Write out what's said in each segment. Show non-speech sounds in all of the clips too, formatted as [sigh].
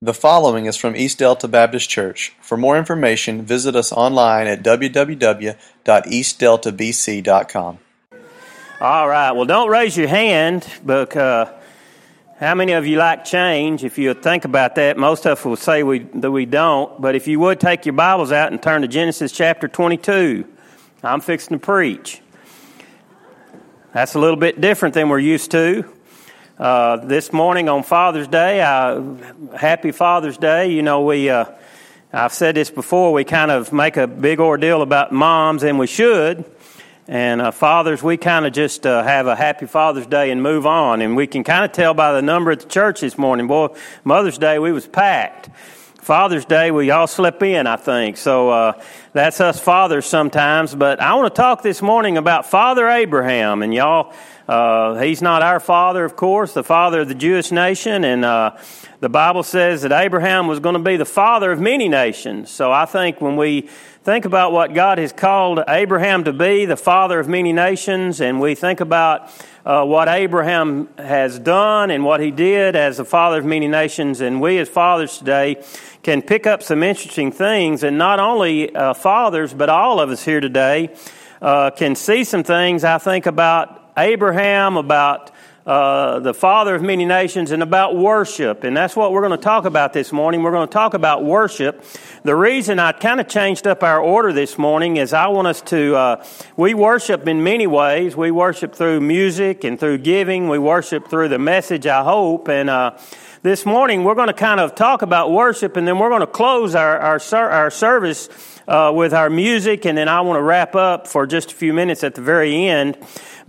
The following is from East Delta Baptist Church. For more information, visit us online at www.eastdeltabc.com. All right. Well, don't raise your hand, but uh, how many of you like change? If you think about that, most of us will say we, that we don't. But if you would take your Bibles out and turn to Genesis chapter 22, I'm fixing to preach. That's a little bit different than we're used to. Uh, this morning on Father's Day, uh, happy Father's Day. You know, we, uh, I've said this before, we kind of make a big ordeal about moms, and we should. And uh, fathers, we kind of just uh, have a happy Father's Day and move on. And we can kind of tell by the number at the church this morning. Boy, Mother's Day, we was packed. Father's Day, we all slip in, I think. So uh, that's us fathers sometimes. But I want to talk this morning about Father Abraham. And y'all, uh, he's not our father, of course, the father of the Jewish nation, and uh, the Bible says that Abraham was going to be the father of many nations. So I think when we think about what God has called Abraham to be, the father of many nations, and we think about uh, what Abraham has done and what he did as the father of many nations, and we as fathers today can pick up some interesting things, and not only uh, fathers, but all of us here today. Uh, can see some things I think about Abraham, about uh, the father of many nations, and about worship. And that's what we're going to talk about this morning. We're going to talk about worship. The reason I kind of changed up our order this morning is I want us to, uh, we worship in many ways. We worship through music and through giving. We worship through the message, I hope. And, uh, this morning we're going to kind of talk about worship and then we're going to close our, our, our service uh, with our music and then I want to wrap up for just a few minutes at the very end.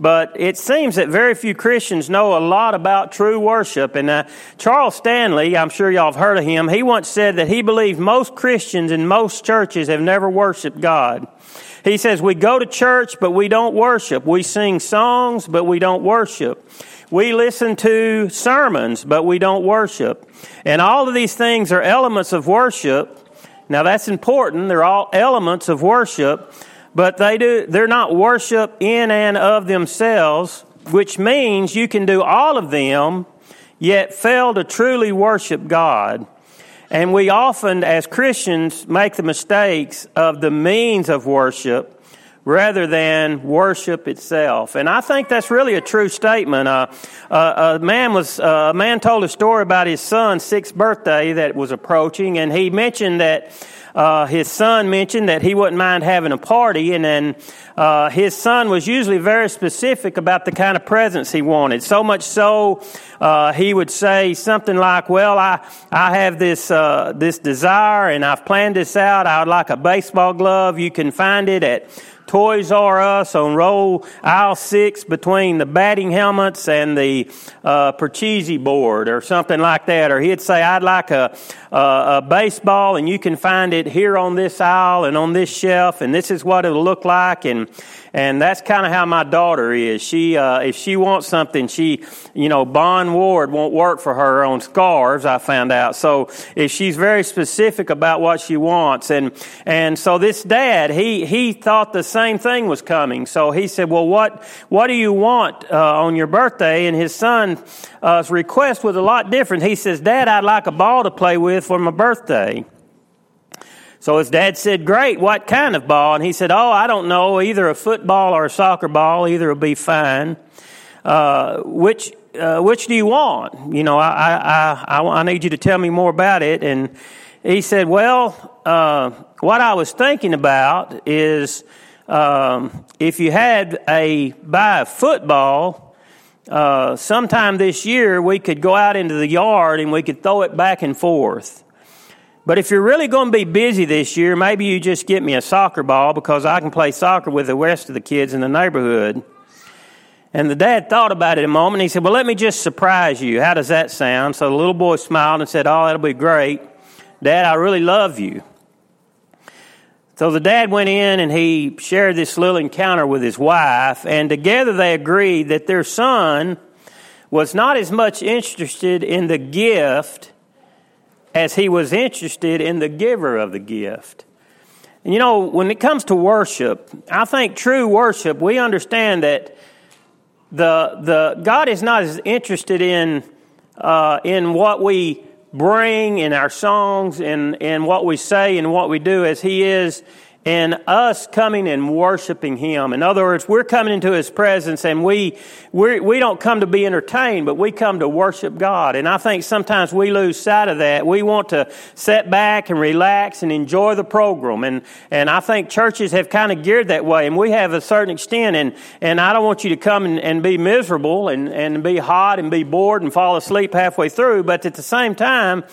But it seems that very few Christians know a lot about true worship. And uh, Charles Stanley, I'm sure y'all have heard of him, he once said that he believed most Christians in most churches have never worshiped God. He says, We go to church, but we don't worship. We sing songs, but we don't worship. We listen to sermons, but we don't worship. And all of these things are elements of worship. Now that's important. They're all elements of worship but they do, they're not worship in and of themselves, which means you can do all of them, yet fail to truly worship God. And we often, as Christians, make the mistakes of the means of worship rather than worship itself. And I think that's really a true statement. Uh, uh, a man was uh, a man told a story about his son's sixth birthday that was approaching, and he mentioned that uh, his son mentioned that he wouldn't mind having a party, and then uh, his son was usually very specific about the kind of presents he wanted. So much so, uh, he would say something like, "Well, I I have this this desire, and I've planned this out. I would like a baseball glove. You can find it at." Toys R Us on row aisle six between the batting helmets and the uh, board or something like that. Or he'd say, I'd like a, a, a baseball and you can find it here on this aisle and on this shelf and this is what it'll look like. And and that's kind of how my daughter is. She, uh, if she wants something, she, you know, Bond Ward won't work for her on scarves. I found out. So if she's very specific about what she wants, and and so this dad, he he thought the same thing was coming. So he said, "Well, what what do you want uh, on your birthday?" And his son's uh, request was a lot different. He says, "Dad, I'd like a ball to play with for my birthday." So his dad said, Great, what kind of ball? And he said, Oh, I don't know, either a football or a soccer ball, either will be fine. Uh, which, uh, which do you want? You know, I, I, I, I, need you to tell me more about it. And he said, Well, uh, what I was thinking about is um, if you had a buy a football, uh, sometime this year we could go out into the yard and we could throw it back and forth. But if you're really going to be busy this year, maybe you just get me a soccer ball because I can play soccer with the rest of the kids in the neighborhood. And the dad thought about it a moment. He said, Well, let me just surprise you. How does that sound? So the little boy smiled and said, Oh, that'll be great. Dad, I really love you. So the dad went in and he shared this little encounter with his wife, and together they agreed that their son was not as much interested in the gift as he was interested in the giver of the gift. And you know, when it comes to worship, I think true worship, we understand that the, the God is not as interested in, uh, in what we bring in our songs and, and what we say and what we do as He is in us coming and worshiping Him. In other words, we're coming into His presence and we, we're, we don't come to be entertained, but we come to worship God. And I think sometimes we lose sight of that. We want to sit back and relax and enjoy the program. And, and I think churches have kind of geared that way and we have a certain extent. And, and I don't want you to come and, and be miserable and, and be hot and be bored and fall asleep halfway through. But at the same time,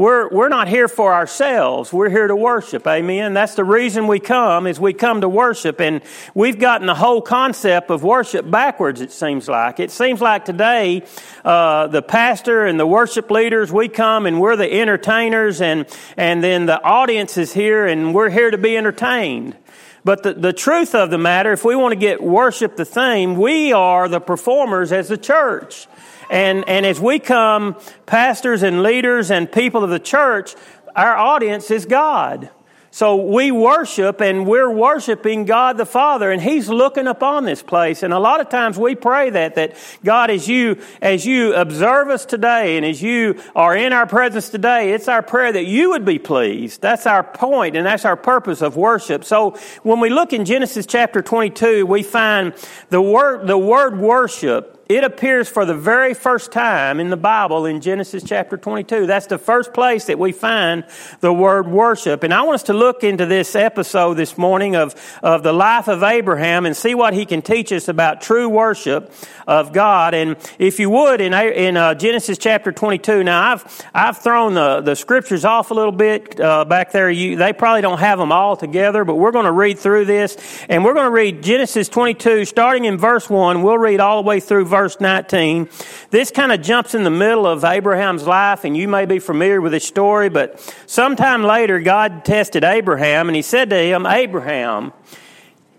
we're, we're not here for ourselves. We're here to worship. Amen. That's the reason we come is we come to worship. And we've gotten the whole concept of worship backwards, it seems like. It seems like today, uh, the pastor and the worship leaders, we come and we're the entertainers and, and then the audience is here and we're here to be entertained. But the, the truth of the matter, if we want to get worship the theme, we are the performers as the church. And, and as we come, pastors and leaders and people of the church, our audience is God. So we worship and we're worshiping God the Father and He's looking upon this place. And a lot of times we pray that, that God, as you, as you observe us today and as you are in our presence today, it's our prayer that you would be pleased. That's our point and that's our purpose of worship. So when we look in Genesis chapter 22, we find the word, the word worship it appears for the very first time in the Bible in Genesis chapter 22. That's the first place that we find the word worship. And I want us to look into this episode this morning of, of the life of Abraham and see what he can teach us about true worship of God. And if you would, in, in uh, Genesis chapter 22, now I've, I've thrown the, the scriptures off a little bit uh, back there. You, they probably don't have them all together, but we're going to read through this. And we're going to read Genesis 22, starting in verse 1. We'll read all the way through verse verse 19. This kind of jumps in the middle of Abraham's life, and you may be familiar with this story, but sometime later, God tested Abraham, and he said to him, Abraham,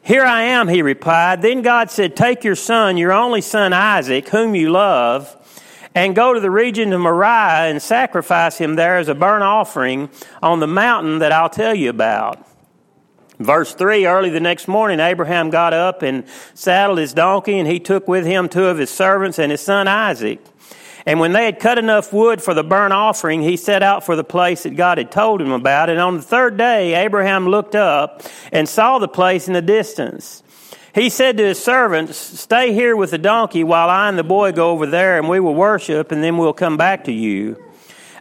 here I am, he replied. Then God said, Take your son, your only son Isaac, whom you love, and go to the region of Moriah and sacrifice him there as a burnt offering on the mountain that I'll tell you about. Verse 3 Early the next morning, Abraham got up and saddled his donkey, and he took with him two of his servants and his son Isaac. And when they had cut enough wood for the burnt offering, he set out for the place that God had told him about. And on the third day, Abraham looked up and saw the place in the distance. He said to his servants, Stay here with the donkey while I and the boy go over there, and we will worship, and then we'll come back to you.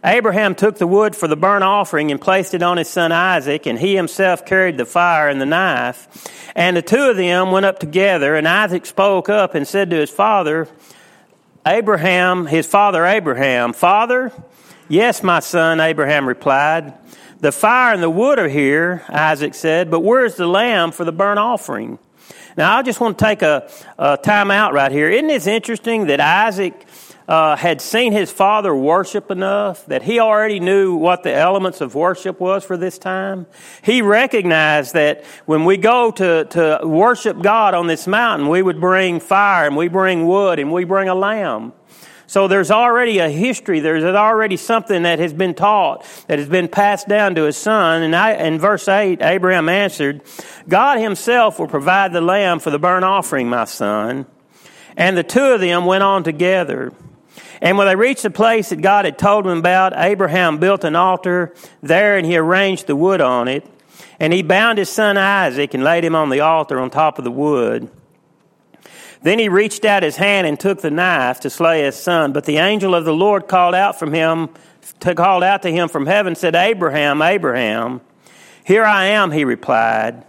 Abraham took the wood for the burnt offering and placed it on his son Isaac, and he himself carried the fire and the knife. And the two of them went up together, and Isaac spoke up and said to his father, Abraham, his father Abraham, Father? Yes, my son, Abraham replied. The fire and the wood are here, Isaac said, but where's the lamb for the burnt offering? Now, I just want to take a, a time out right here. Isn't it interesting that Isaac uh, had seen his father worship enough that he already knew what the elements of worship was for this time. He recognized that when we go to, to worship God on this mountain, we would bring fire and we bring wood and we bring a lamb. So there's already a history. There's already something that has been taught, that has been passed down to his son. And I, in verse 8, Abraham answered, God himself will provide the lamb for the burnt offering, my son. And the two of them went on together. And when they reached the place that God had told him about, Abraham built an altar there and he arranged the wood on it. And he bound his son Isaac and laid him on the altar on top of the wood. Then he reached out his hand and took the knife to slay his son. But the angel of the Lord called out from him, called out to him from heaven, said, Abraham, Abraham. Here I am, he replied.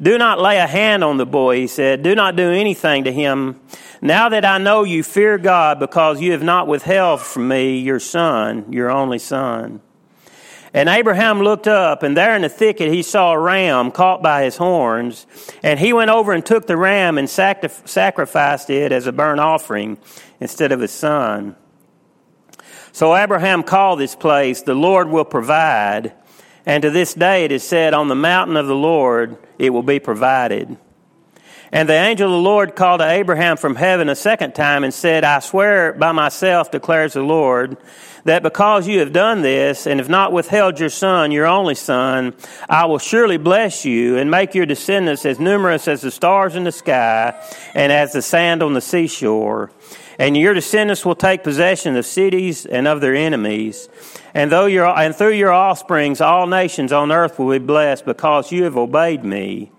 Do not lay a hand on the boy, he said. Do not do anything to him. Now that I know you fear God because you have not withheld from me your son, your only son. And Abraham looked up, and there in the thicket he saw a ram caught by his horns. And he went over and took the ram and sacrificed it as a burnt offering instead of his son. So Abraham called this place, The Lord will provide. And to this day it is said, On the mountain of the Lord it will be provided. And the angel of the Lord called to Abraham from heaven a second time and said, I swear by myself, declares the Lord, that because you have done this and have not withheld your son, your only son, I will surely bless you and make your descendants as numerous as the stars in the sky and as the sand on the seashore. and your descendants will take possession of cities and of their enemies. And though your and through your offsprings all nations on earth will be blessed because you have obeyed me.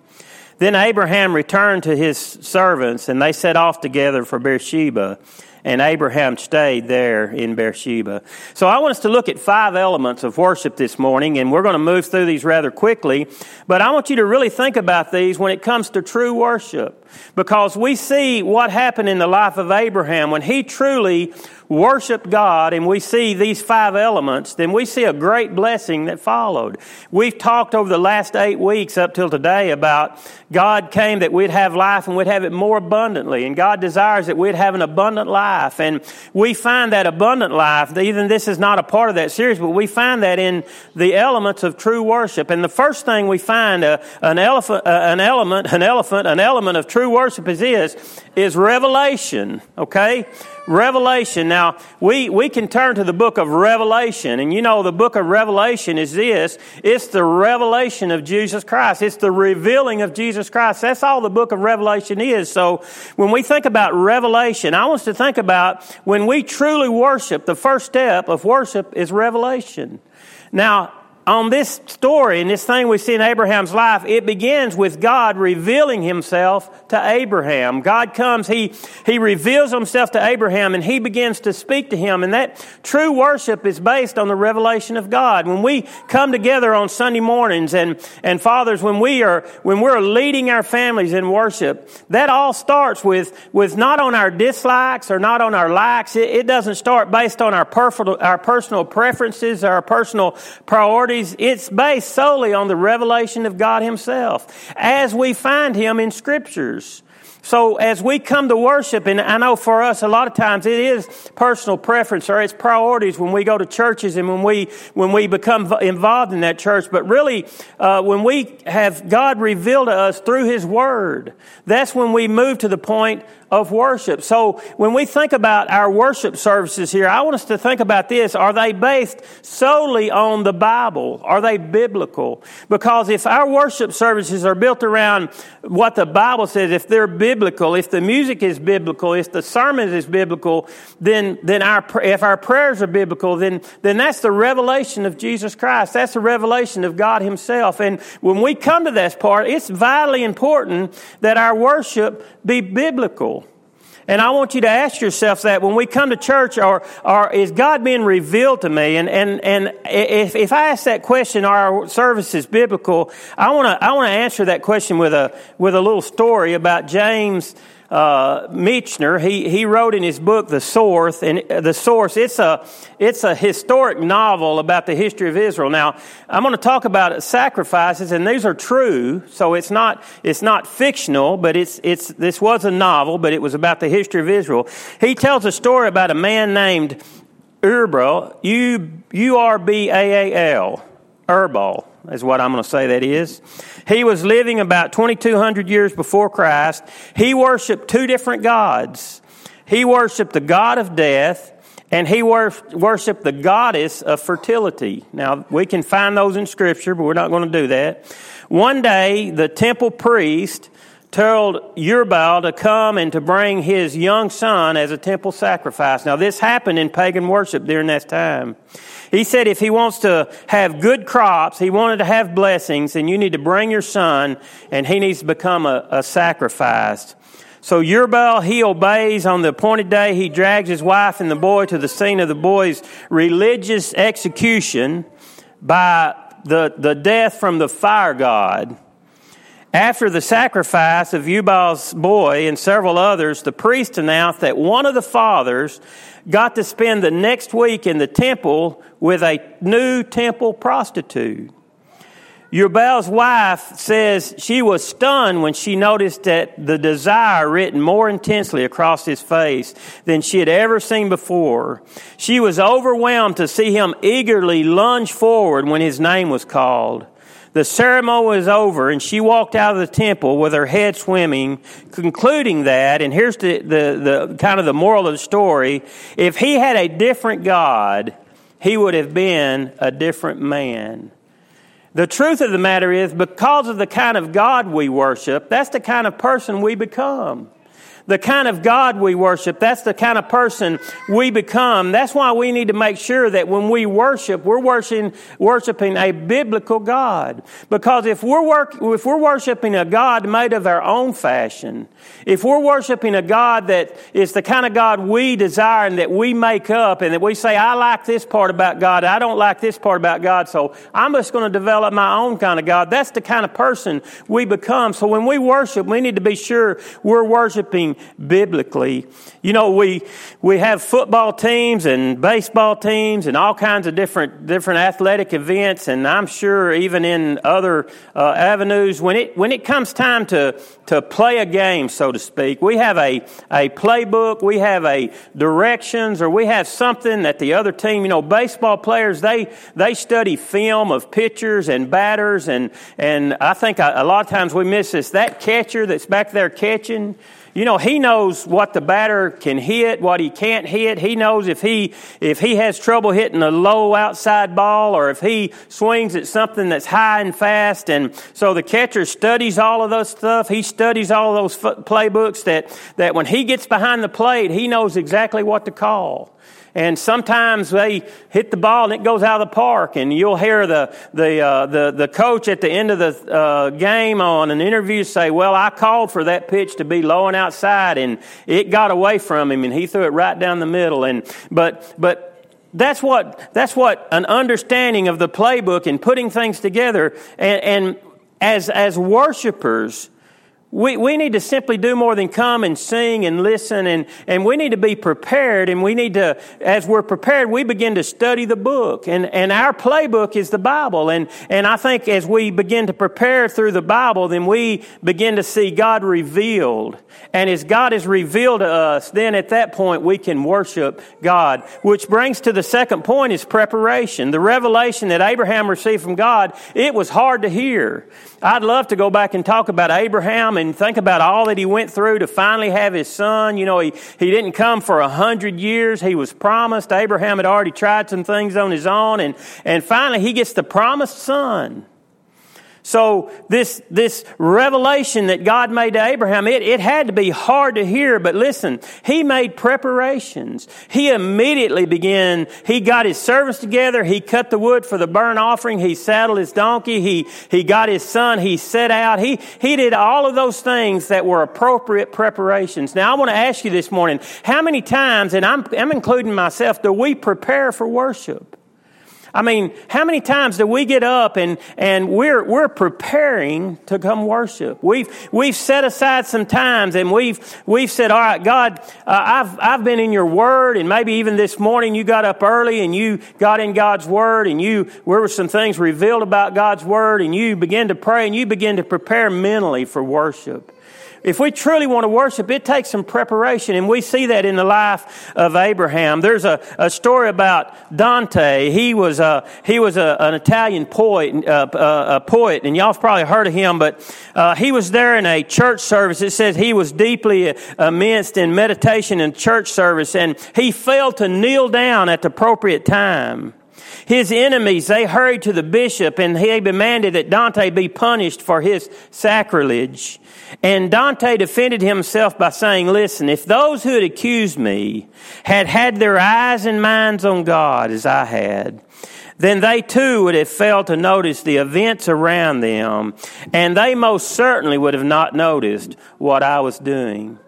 Then Abraham returned to his servants, and they set off together for Beersheba and Abraham stayed there in Beersheba. So I want us to look at five elements of worship this morning, and we're going to move through these rather quickly. But I want you to really think about these when it comes to true worship, because we see what happened in the life of Abraham when he truly worshiped God and we see these five elements, then we see a great blessing that followed. We've talked over the last eight weeks up till today about God came that we'd have life and we'd have it more abundantly. And God desires that we'd have an abundant life. And we find that abundant life, even this is not a part of that series, but we find that in the elements of true worship. And the first thing we find uh, an, uh, an element, an elephant, an element of true worship is this, is revelation. Okay? Revelation. Now, we, we can turn to the book of Revelation, and you know the book of Revelation is this it's the revelation of Jesus Christ, it's the revealing of Jesus Christ. That's all the book of Revelation is. So, when we think about revelation, I want us to think about when we truly worship, the first step of worship is revelation. Now, on this story and this thing we see in Abraham's life, it begins with God revealing himself to Abraham. God comes, he, he reveals himself to Abraham and he begins to speak to him. And that true worship is based on the revelation of God. When we come together on Sunday mornings and, and fathers, when we are, when we're leading our families in worship, that all starts with, with not on our dislikes or not on our likes. It, it doesn't start based on our personal, our personal preferences, our personal priorities it's based solely on the revelation of God Himself as we find Him in Scriptures. So as we come to worship, and I know for us a lot of times it is personal preference or it's priorities when we go to churches and when we when we become involved in that church. But really, uh, when we have God revealed to us through His Word, that's when we move to the point of worship. So when we think about our worship services here, I want us to think about this. Are they based solely on the Bible? Are they biblical? Because if our worship services are built around what the Bible says, if they're biblical, if the music is biblical, if the sermon is biblical, then, then our, if our prayers are biblical, then, then that's the revelation of Jesus Christ. That's the revelation of God Himself. And when we come to this part, it's vitally important that our worship be biblical. And I want you to ask yourself that when we come to church, or, or is God being revealed to me? And, and, and if, if I ask that question, are our services biblical? I want to, I want to answer that question with a, with a little story about James uh, Michener, he, he wrote in his book, The Source, and uh, The Source, it's a, it's a historic novel about the history of Israel. Now, I'm going to talk about sacrifices, and these are true, so it's not, it's not fictional, but it's, it's, this was a novel, but it was about the history of Israel. He tells a story about a man named Urbaal, U-R-B-A-A-L, Urbaal is what I'm going to say that is. He was living about 2,200 years before Christ. He worshiped two different gods. He worshiped the God of death and he worshiped the goddess of fertility. Now, we can find those in Scripture, but we're not going to do that. One day, the temple priest told Urbaal to come and to bring his young son as a temple sacrifice. Now, this happened in pagan worship during that time. He said if he wants to have good crops, he wanted to have blessings, and you need to bring your son, and he needs to become a, a sacrifice. So Urbaal, he obeys on the appointed day. He drags his wife and the boy to the scene of the boy's religious execution by the, the death from the fire god. After the sacrifice of Urbaal's boy and several others, the priest announced that one of the fathers got to spend the next week in the temple with a new temple prostitute. Urbaal's wife says she was stunned when she noticed that the desire written more intensely across his face than she had ever seen before. She was overwhelmed to see him eagerly lunge forward when his name was called. The ceremony was over and she walked out of the temple with her head swimming, concluding that, and here's the, the, the kind of the moral of the story, if he had a different God, he would have been a different man. The truth of the matter is, because of the kind of God we worship, that's the kind of person we become. The kind of God we worship. That's the kind of person we become. That's why we need to make sure that when we worship, we're worshiping, worshiping a biblical God. Because if we're, work, if we're worshiping a God made of our own fashion, if we're worshiping a God that is the kind of God we desire and that we make up and that we say, I like this part about God, I don't like this part about God, so I'm just going to develop my own kind of God. That's the kind of person we become. So when we worship, we need to be sure we're worshiping biblically. You know, we, we have football teams and baseball teams and all kinds of different, different athletic events, and I'm sure even in other uh, avenues, when it, when it comes time to, to play a game, so to speak, we have a, a playbook, we have a directions, or we have something that the other team, you know, baseball players, they, they study film of pitchers and batters, and, and I think a, a lot of times we miss this. That catcher that's back there catching, you know, he knows what the batter can hit, what he can't hit. He knows if he, if he has trouble hitting a low outside ball or if he swings at something that's high and fast. And so the catcher studies all of those stuff. He studies all of those playbooks that, that when he gets behind the plate, he knows exactly what to call. And sometimes they hit the ball and it goes out of the park, and you'll hear the the uh, the, the coach at the end of the uh, game on an interview say, "Well, I called for that pitch to be low and outside, and it got away from him, and he threw it right down the middle." And but but that's what that's what an understanding of the playbook and putting things together and, and as as worshipers we, we need to simply do more than come and sing and listen, and, and we need to be prepared. And we need to, as we're prepared, we begin to study the book. And, and our playbook is the Bible. And, and I think as we begin to prepare through the Bible, then we begin to see God revealed. And as God is revealed to us, then at that point we can worship God. Which brings to the second point is preparation. The revelation that Abraham received from God, it was hard to hear. I'd love to go back and talk about Abraham and think about all that he went through to finally have his son. You know, he, he didn't come for a hundred years. He was promised. Abraham had already tried some things on his own and, and finally he gets the promised son. So this, this revelation that God made to Abraham, it, it had to be hard to hear, but listen, he made preparations. He immediately began, he got his servants together, he cut the wood for the burnt offering, he saddled his donkey, he, he got his son, he set out, he, he did all of those things that were appropriate preparations. Now I want to ask you this morning, how many times, and I'm, I'm including myself, do we prepare for worship? I mean, how many times do we get up and, and we're, we're preparing to come worship? We've, we've set aside some times and we've, we've said, all right, God, uh, I've, I've been in your word and maybe even this morning you got up early and you got in God's word and you, there were some things revealed about God's word and you begin to pray and you begin to prepare mentally for worship if we truly want to worship, it takes some preparation, and we see that in the life of Abraham. There's a, a story about Dante. He was a, he was a, an Italian poet, uh, uh, a poet, and y'all have probably heard of him. But uh, he was there in a church service. It says he was deeply immersed in meditation and church service, and he failed to kneel down at the appropriate time. His enemies, they hurried to the bishop and he demanded that Dante be punished for his sacrilege. And Dante defended himself by saying, listen, if those who had accused me had had their eyes and minds on God as I had, then they too would have failed to notice the events around them, and they most certainly would have not noticed what I was doing.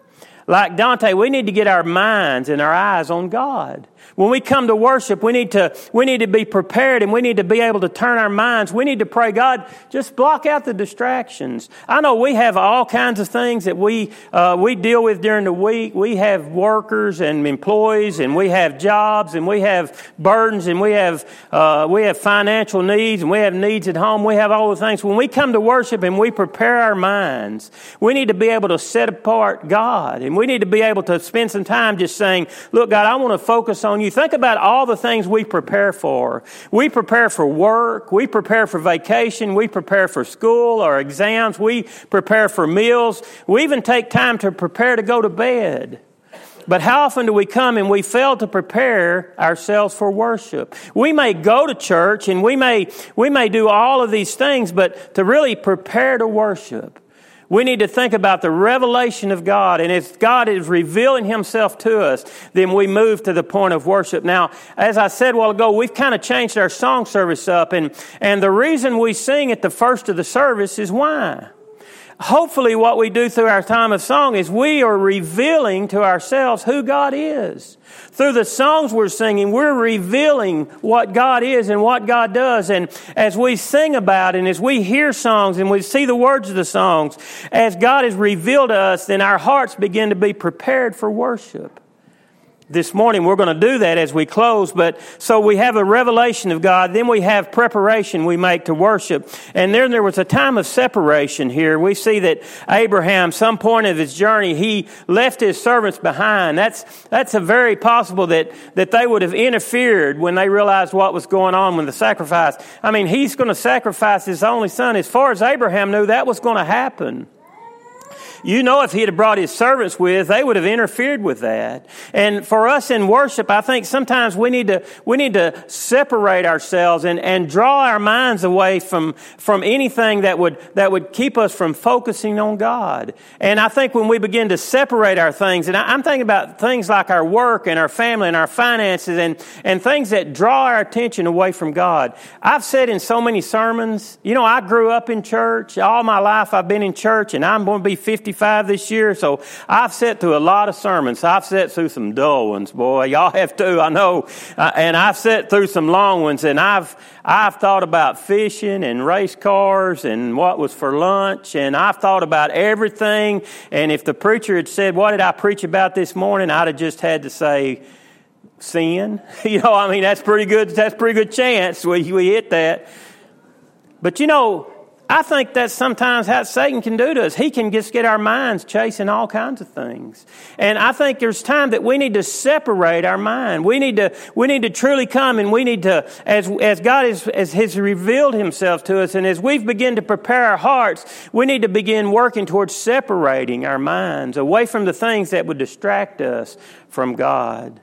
Like Dante, we need to get our minds and our eyes on God. When we come to worship, we need to, we need to be prepared and we need to be able to turn our minds. We need to pray, God, just block out the distractions. I know we have all kinds of things that we, uh, we deal with during the week. We have workers and employees and we have jobs and we have burdens and we have, uh, we have financial needs and we have needs at home. We have all the things. When we come to worship and we prepare our minds, we need to be able to set apart God and we need to be able to spend some time just saying, look, God, I want to focus on you you think about all the things we prepare for. We prepare for work, we prepare for vacation, we prepare for school or exams, we prepare for meals, we even take time to prepare to go to bed. But how often do we come and we fail to prepare ourselves for worship? We may go to church and we may, we may do all of these things, but to really prepare to worship, We need to think about the revelation of God. And if God is revealing Himself to us, then we move to the point of worship. Now, as I said a while ago, we've kind of changed our song service up. And, and the reason we sing at the first of the service is why? Hopefully what we do through our time of song is we are revealing to ourselves who God is. Through the songs we're singing, we're revealing what God is and what God does. And as we sing about and as we hear songs and we see the words of the songs, as God is revealed to us, then our hearts begin to be prepared for worship this morning. We're going to do that as we close. But so we have a revelation of God, then we have preparation we make to worship. And then there was a time of separation here. We see that Abraham, some point of his journey, he left his servants behind. That's, that's a very possible that, that they would have interfered when they realized what was going on with the sacrifice. I mean, he's going to sacrifice his only son. As far as Abraham knew, that was going to happen. You know, if he had brought his servants with, they would have interfered with that. And for us in worship, I think sometimes we need to, we need to separate ourselves and, and draw our minds away from, from anything that would, that would keep us from focusing on God. And I think when we begin to separate our things, and I, I'm thinking about things like our work and our family and our finances and, and things that draw our attention away from God. I've said in so many sermons, you know, I grew up in church. All my life I've been in church and I'm going to be 50 55 this year, so I've sat through a lot of sermons. I've sat through some dull ones, boy. Y'all have too, I know. Uh, and I've sat through some long ones, and I've, I've thought about fishing and race cars and what was for lunch, and I've thought about everything. And if the preacher had said, What did I preach about this morning? I'd have just had to say, sin. [laughs] You know, I mean, that's pretty good. That's pretty good chance we, we hit that. But you know, I think that's sometimes how Satan can do to us. He can just get our minds chasing all kinds of things. And I think there's time that we need to separate our mind. We need to, we need to truly come and we need to, as, as God is, as has revealed himself to us and as we've begun to prepare our hearts, we need to begin working towards separating our minds away from the things that would distract us from God.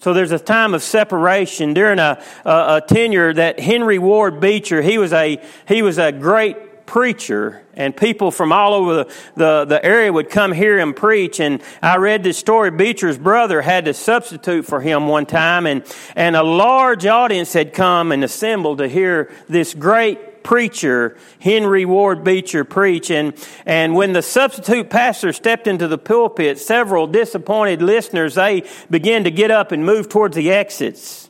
So there's a time of separation during a, a, a, tenure that Henry Ward Beecher, he was a, he was a great preacher and people from all over the, the, the area would come hear him preach. And I read this story. Beecher's brother had to substitute for him one time and, and a large audience had come and assembled to hear this great preacher, Henry Ward Beecher, preach. And, and when the substitute pastor stepped into the pulpit, several disappointed listeners, they began to get up and move towards the exits.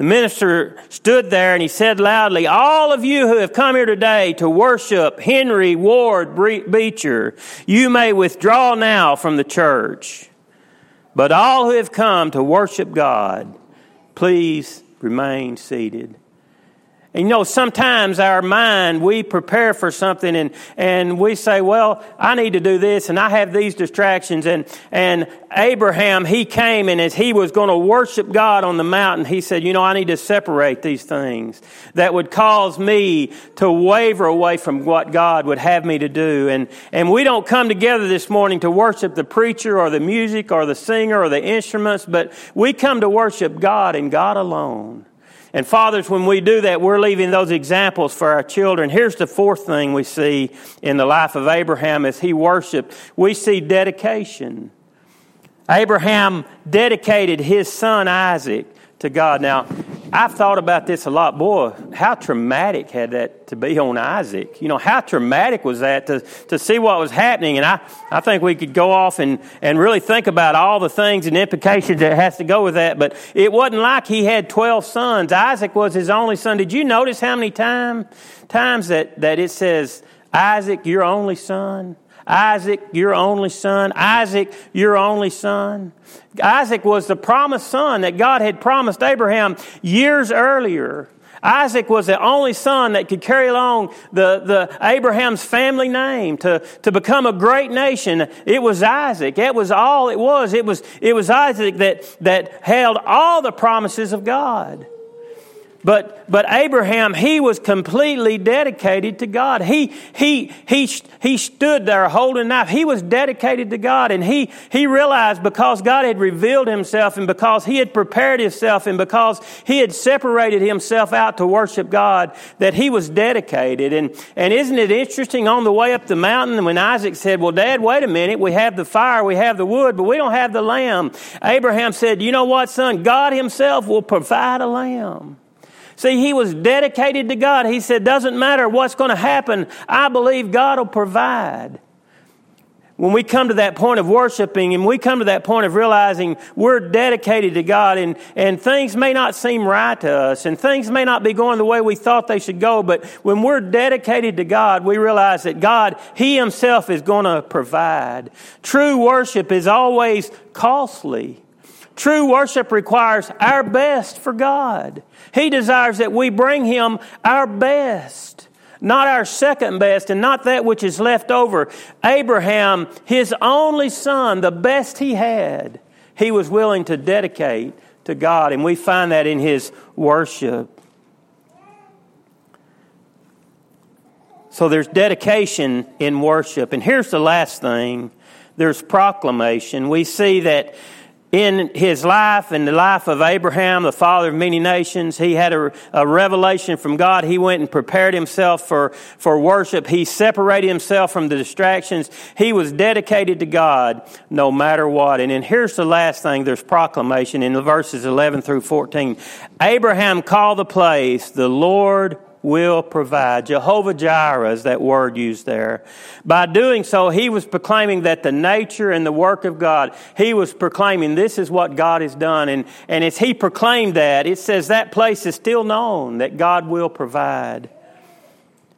The minister stood there and he said loudly, All of you who have come here today to worship Henry Ward Beecher, you may withdraw now from the church. But all who have come to worship God, please remain seated. And you know, sometimes our mind, we prepare for something and, and we say, well, I need to do this and I have these distractions. And, and Abraham, he came and as he was going to worship God on the mountain, he said, you know, I need to separate these things that would cause me to waver away from what God would have me to do. And, and we don't come together this morning to worship the preacher or the music or the singer or the instruments, but we come to worship God and God alone. And fathers, when we do that, we're leaving those examples for our children. Here's the fourth thing we see in the life of Abraham as he worshiped. We see dedication. Abraham dedicated his son Isaac to God. Now, I've thought about this a lot. Boy, how traumatic had that to be on Isaac? You know, how traumatic was that to, to see what was happening? And I, I think we could go off and, and really think about all the things and implications that has to go with that. But it wasn't like he had 12 sons. Isaac was his only son. Did you notice how many time, times that, that it says, Isaac, your only son? Isaac, your only son. Isaac, your only son. Isaac was the promised son that God had promised Abraham years earlier. Isaac was the only son that could carry along the, the Abraham's family name to, to become a great nation. It was Isaac. That was all it was. It was, it was Isaac that, that held all the promises of God. But, but Abraham, he was completely dedicated to God. He, he, he, he stood there holding a knife. He was dedicated to God and he, he realized because God had revealed himself and because he had prepared himself and because he had separated himself out to worship God that he was dedicated. And, and isn't it interesting on the way up the mountain when Isaac said, well, Dad, wait a minute. We have the fire, we have the wood, but we don't have the lamb. Abraham said, you know what, son? God himself will provide a lamb. See, he was dedicated to God. He said, doesn't matter what's going to happen, I believe God will provide. When we come to that point of worshiping and we come to that point of realizing we're dedicated to God and, and things may not seem right to us and things may not be going the way we thought they should go, but when we're dedicated to God, we realize that God, He Himself is going to provide. True worship is always costly. True worship requires our best for God. He desires that we bring Him our best, not our second best and not that which is left over. Abraham, his only son, the best he had, he was willing to dedicate to God, and we find that in his worship. So there's dedication in worship. And here's the last thing there's proclamation. We see that in his life and the life of Abraham, the father of many nations, he had a, a, revelation from God. He went and prepared himself for, for worship. He separated himself from the distractions. He was dedicated to God no matter what. And then here's the last thing there's proclamation in the verses 11 through 14. Abraham called the place the Lord will provide. Jehovah Jireh is that word used there. By doing so, he was proclaiming that the nature and the work of God, he was proclaiming this is what God has done. And, and as he proclaimed that, it says that place is still known that God will provide.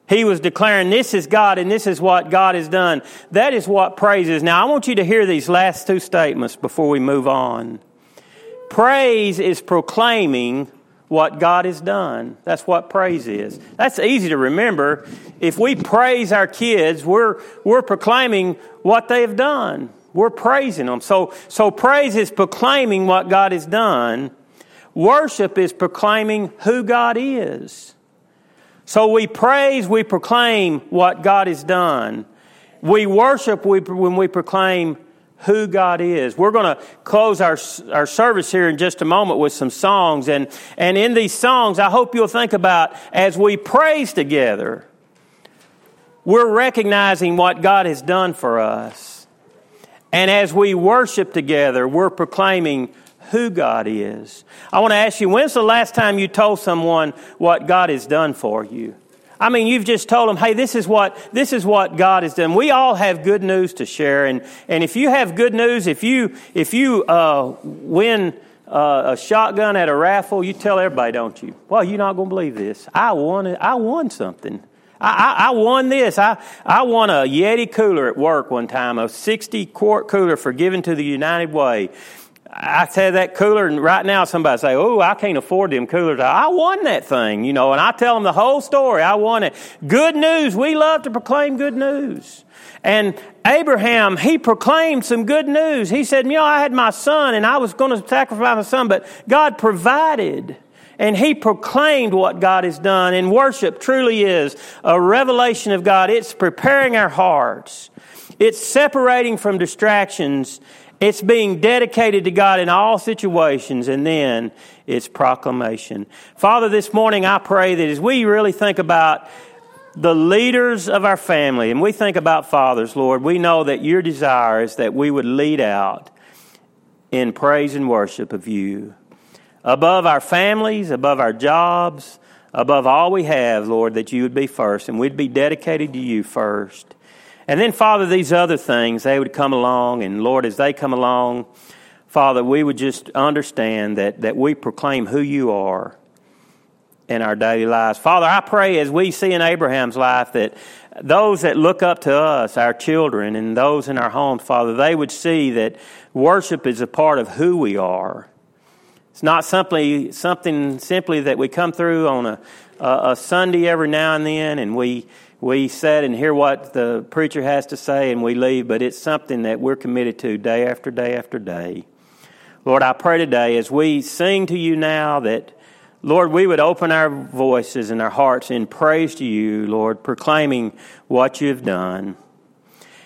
He was declaring, This is God and this is what God has done. That is what praise is. Now, I want you to hear these last two statements before we move on. Praise is proclaiming what God has done. That's what praise is. That's easy to remember. If we praise our kids, we're, we're proclaiming what they have done. We're praising them. So, so praise is proclaiming what God has done. Worship is proclaiming who God is. So we praise, we proclaim what God has done. We worship when we proclaim who God is. We're going to close our, our service here in just a moment with some songs. And, and in these songs, I hope you'll think about as we praise together, we're recognizing what God has done for us. And as we worship together, we're proclaiming who God is. I want to ask you, when's the last time you told someone what God has done for you? I mean, you've just told them, hey, this is what, this is what God has done. We all have good news to share. And, and if you have good news, if you, if you uh, win uh, a shotgun at a raffle, you tell everybody, don't you? Well, you're not going to believe this. I won, I won something. I, I, I, won this. I, I won a Yeti cooler at work one time, a 60 quart cooler for giving to the United Way. I said that cooler, and right now somebody say, "Oh, I can't afford them coolers." I won that thing, you know, and I tell them the whole story. I won it. Good news. We love to proclaim good news. And Abraham, he proclaimed some good news. He said, "You know, I had my son, and I was going to sacrifice my son, but God provided." And he proclaimed what God has done. And worship truly is a revelation of God. It's preparing our hearts. It's separating from distractions it's being dedicated to God in all situations, and then it's proclamation. Father, this morning I pray that as we really think about the leaders of our family, and we think about fathers, Lord, we know that your desire is that we would lead out in praise and worship of you. Above our families, above our jobs, above all we have, Lord, that you would be first, and we'd be dedicated to you first. And then, Father, these other things, they would come along, and Lord, as they come along, Father, we would just understand that, that we proclaim who you are in our daily lives. Father, I pray as we see in Abraham's life that those that look up to us, our children, and those in our homes, Father, they would see that worship is a part of who we are. It's not simply something simply that we come through on a, a, a Sunday every now and then and we we sit and hear what the preacher has to say and we leave, but it's something that we're committed to day after day after day. Lord, I pray today as we sing to you now that, Lord, we would open our voices and our hearts in praise to you, Lord, proclaiming what you have done.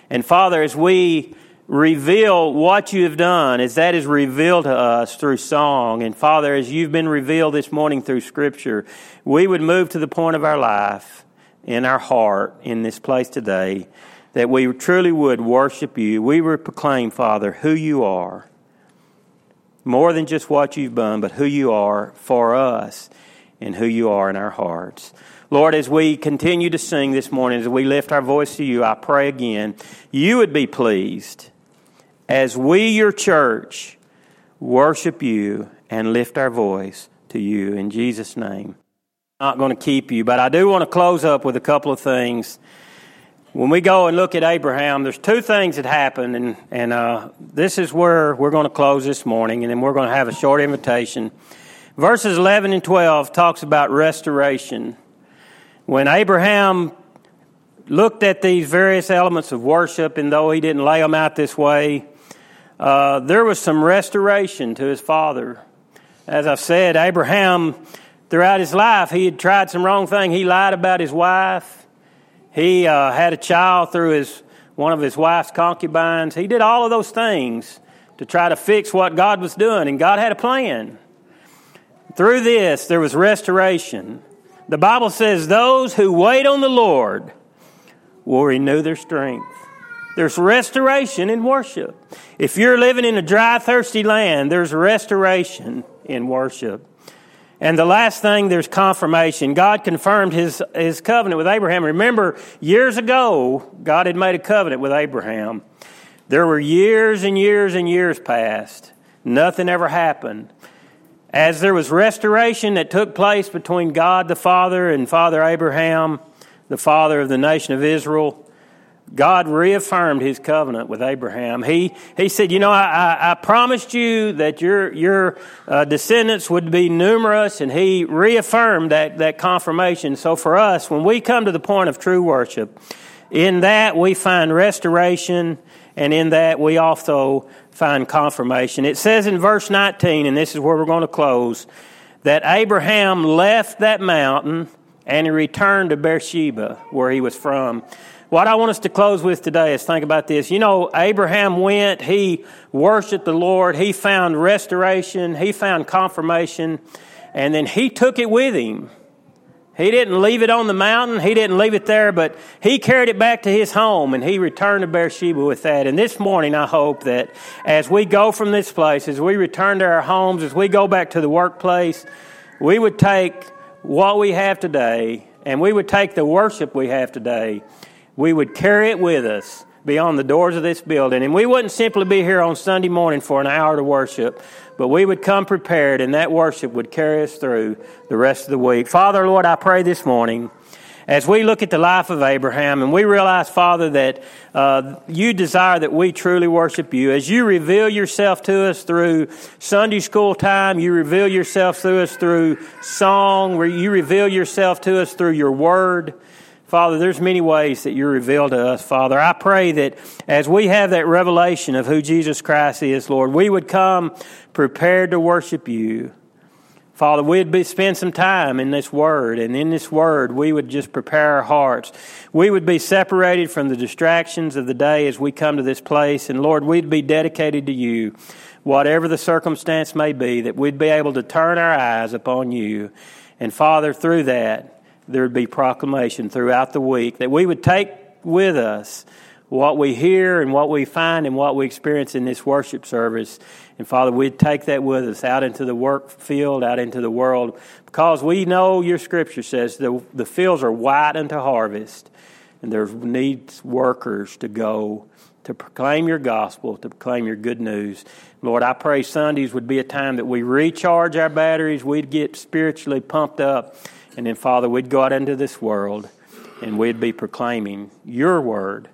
And Father, as we reveal what you have done, as that is revealed to us through song, and Father, as you've been revealed this morning through Scripture, we would move to the point of our life, in our heart, in this place today, that we truly would worship you. We would proclaim, Father, who you are more than just what you've done, but who you are for us and who you are in our hearts. Lord, as we continue to sing this morning, as we lift our voice to you, I pray again, you would be pleased as we, your church, worship you and lift our voice to you in Jesus' name. Not going to keep you, but I do want to close up with a couple of things when we go and look at Abraham, there's two things that happen, and, and uh, this is where we're going to close this morning, and then we're going to have a short invitation. Verses 11 and 12 talks about restoration. When Abraham looked at these various elements of worship, and though he didn't lay them out this way, uh, there was some restoration to his father. As I've said, Abraham, throughout his life, he had tried some wrong thing. He lied about his wife. He uh, had a child through his one of his wife's concubines. He did all of those things to try to fix what God was doing, and God had a plan. Through this, there was restoration. The Bible says, Those who wait on the Lord will renew their strength. There's restoration in worship. If you're living in a dry, thirsty land, there's restoration in worship. And the last thing, there's confirmation. God confirmed his, his covenant with Abraham. Remember, years ago, God had made a covenant with Abraham. There were years and years and years passed. Nothing ever happened. As there was restoration that took place between God the Father and Father Abraham, the father of the nation of Israel, God reaffirmed his covenant with Abraham. He, he said, You know, I, I, I promised you that your, your uh, descendants would be numerous, and he reaffirmed that, that confirmation. So for us, when we come to the point of true worship, in that we find restoration, and in that we also find confirmation. It says in verse 19, and this is where we're going to close, that Abraham left that mountain and he returned to Beersheba, where he was from. What I want us to close with today is think about this. You know, Abraham went, he worshiped the Lord, he found restoration, he found confirmation, and then he took it with him. He didn't leave it on the mountain, he didn't leave it there, but he carried it back to his home and he returned to Beersheba with that. And this morning, I hope that as we go from this place, as we return to our homes, as we go back to the workplace, we would take what we have today and we would take the worship we have today we would carry it with us beyond the doors of this building. And we wouldn't simply be here on Sunday morning for an hour to worship, but we would come prepared, and that worship would carry us through the rest of the week. Father, Lord, I pray this morning. As we look at the life of Abraham and we realize, Father, that uh, you desire that we truly worship you, as you reveal yourself to us through Sunday school time, you reveal yourself to us through song, where you reveal yourself to us through your word. Father, there's many ways that you reveal to us, Father. I pray that as we have that revelation of who Jesus Christ is, Lord, we would come prepared to worship you. Father, we'd be, spend some time in this word, and in this word, we would just prepare our hearts. We would be separated from the distractions of the day as we come to this place, and Lord, we'd be dedicated to you, whatever the circumstance may be, that we'd be able to turn our eyes upon you. And Father, through that, there would be proclamation throughout the week that we would take with us what we hear and what we find and what we experience in this worship service. And Father, we'd take that with us out into the work field, out into the world, because we know your scripture says the, the fields are white unto harvest, and there needs workers to go to proclaim your gospel, to proclaim your good news. Lord, I pray Sundays would be a time that we recharge our batteries, we'd get spiritually pumped up and then, Father, we'd go out into this world and we'd be proclaiming your word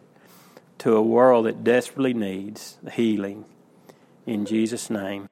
to a world that desperately needs healing. In Jesus' name.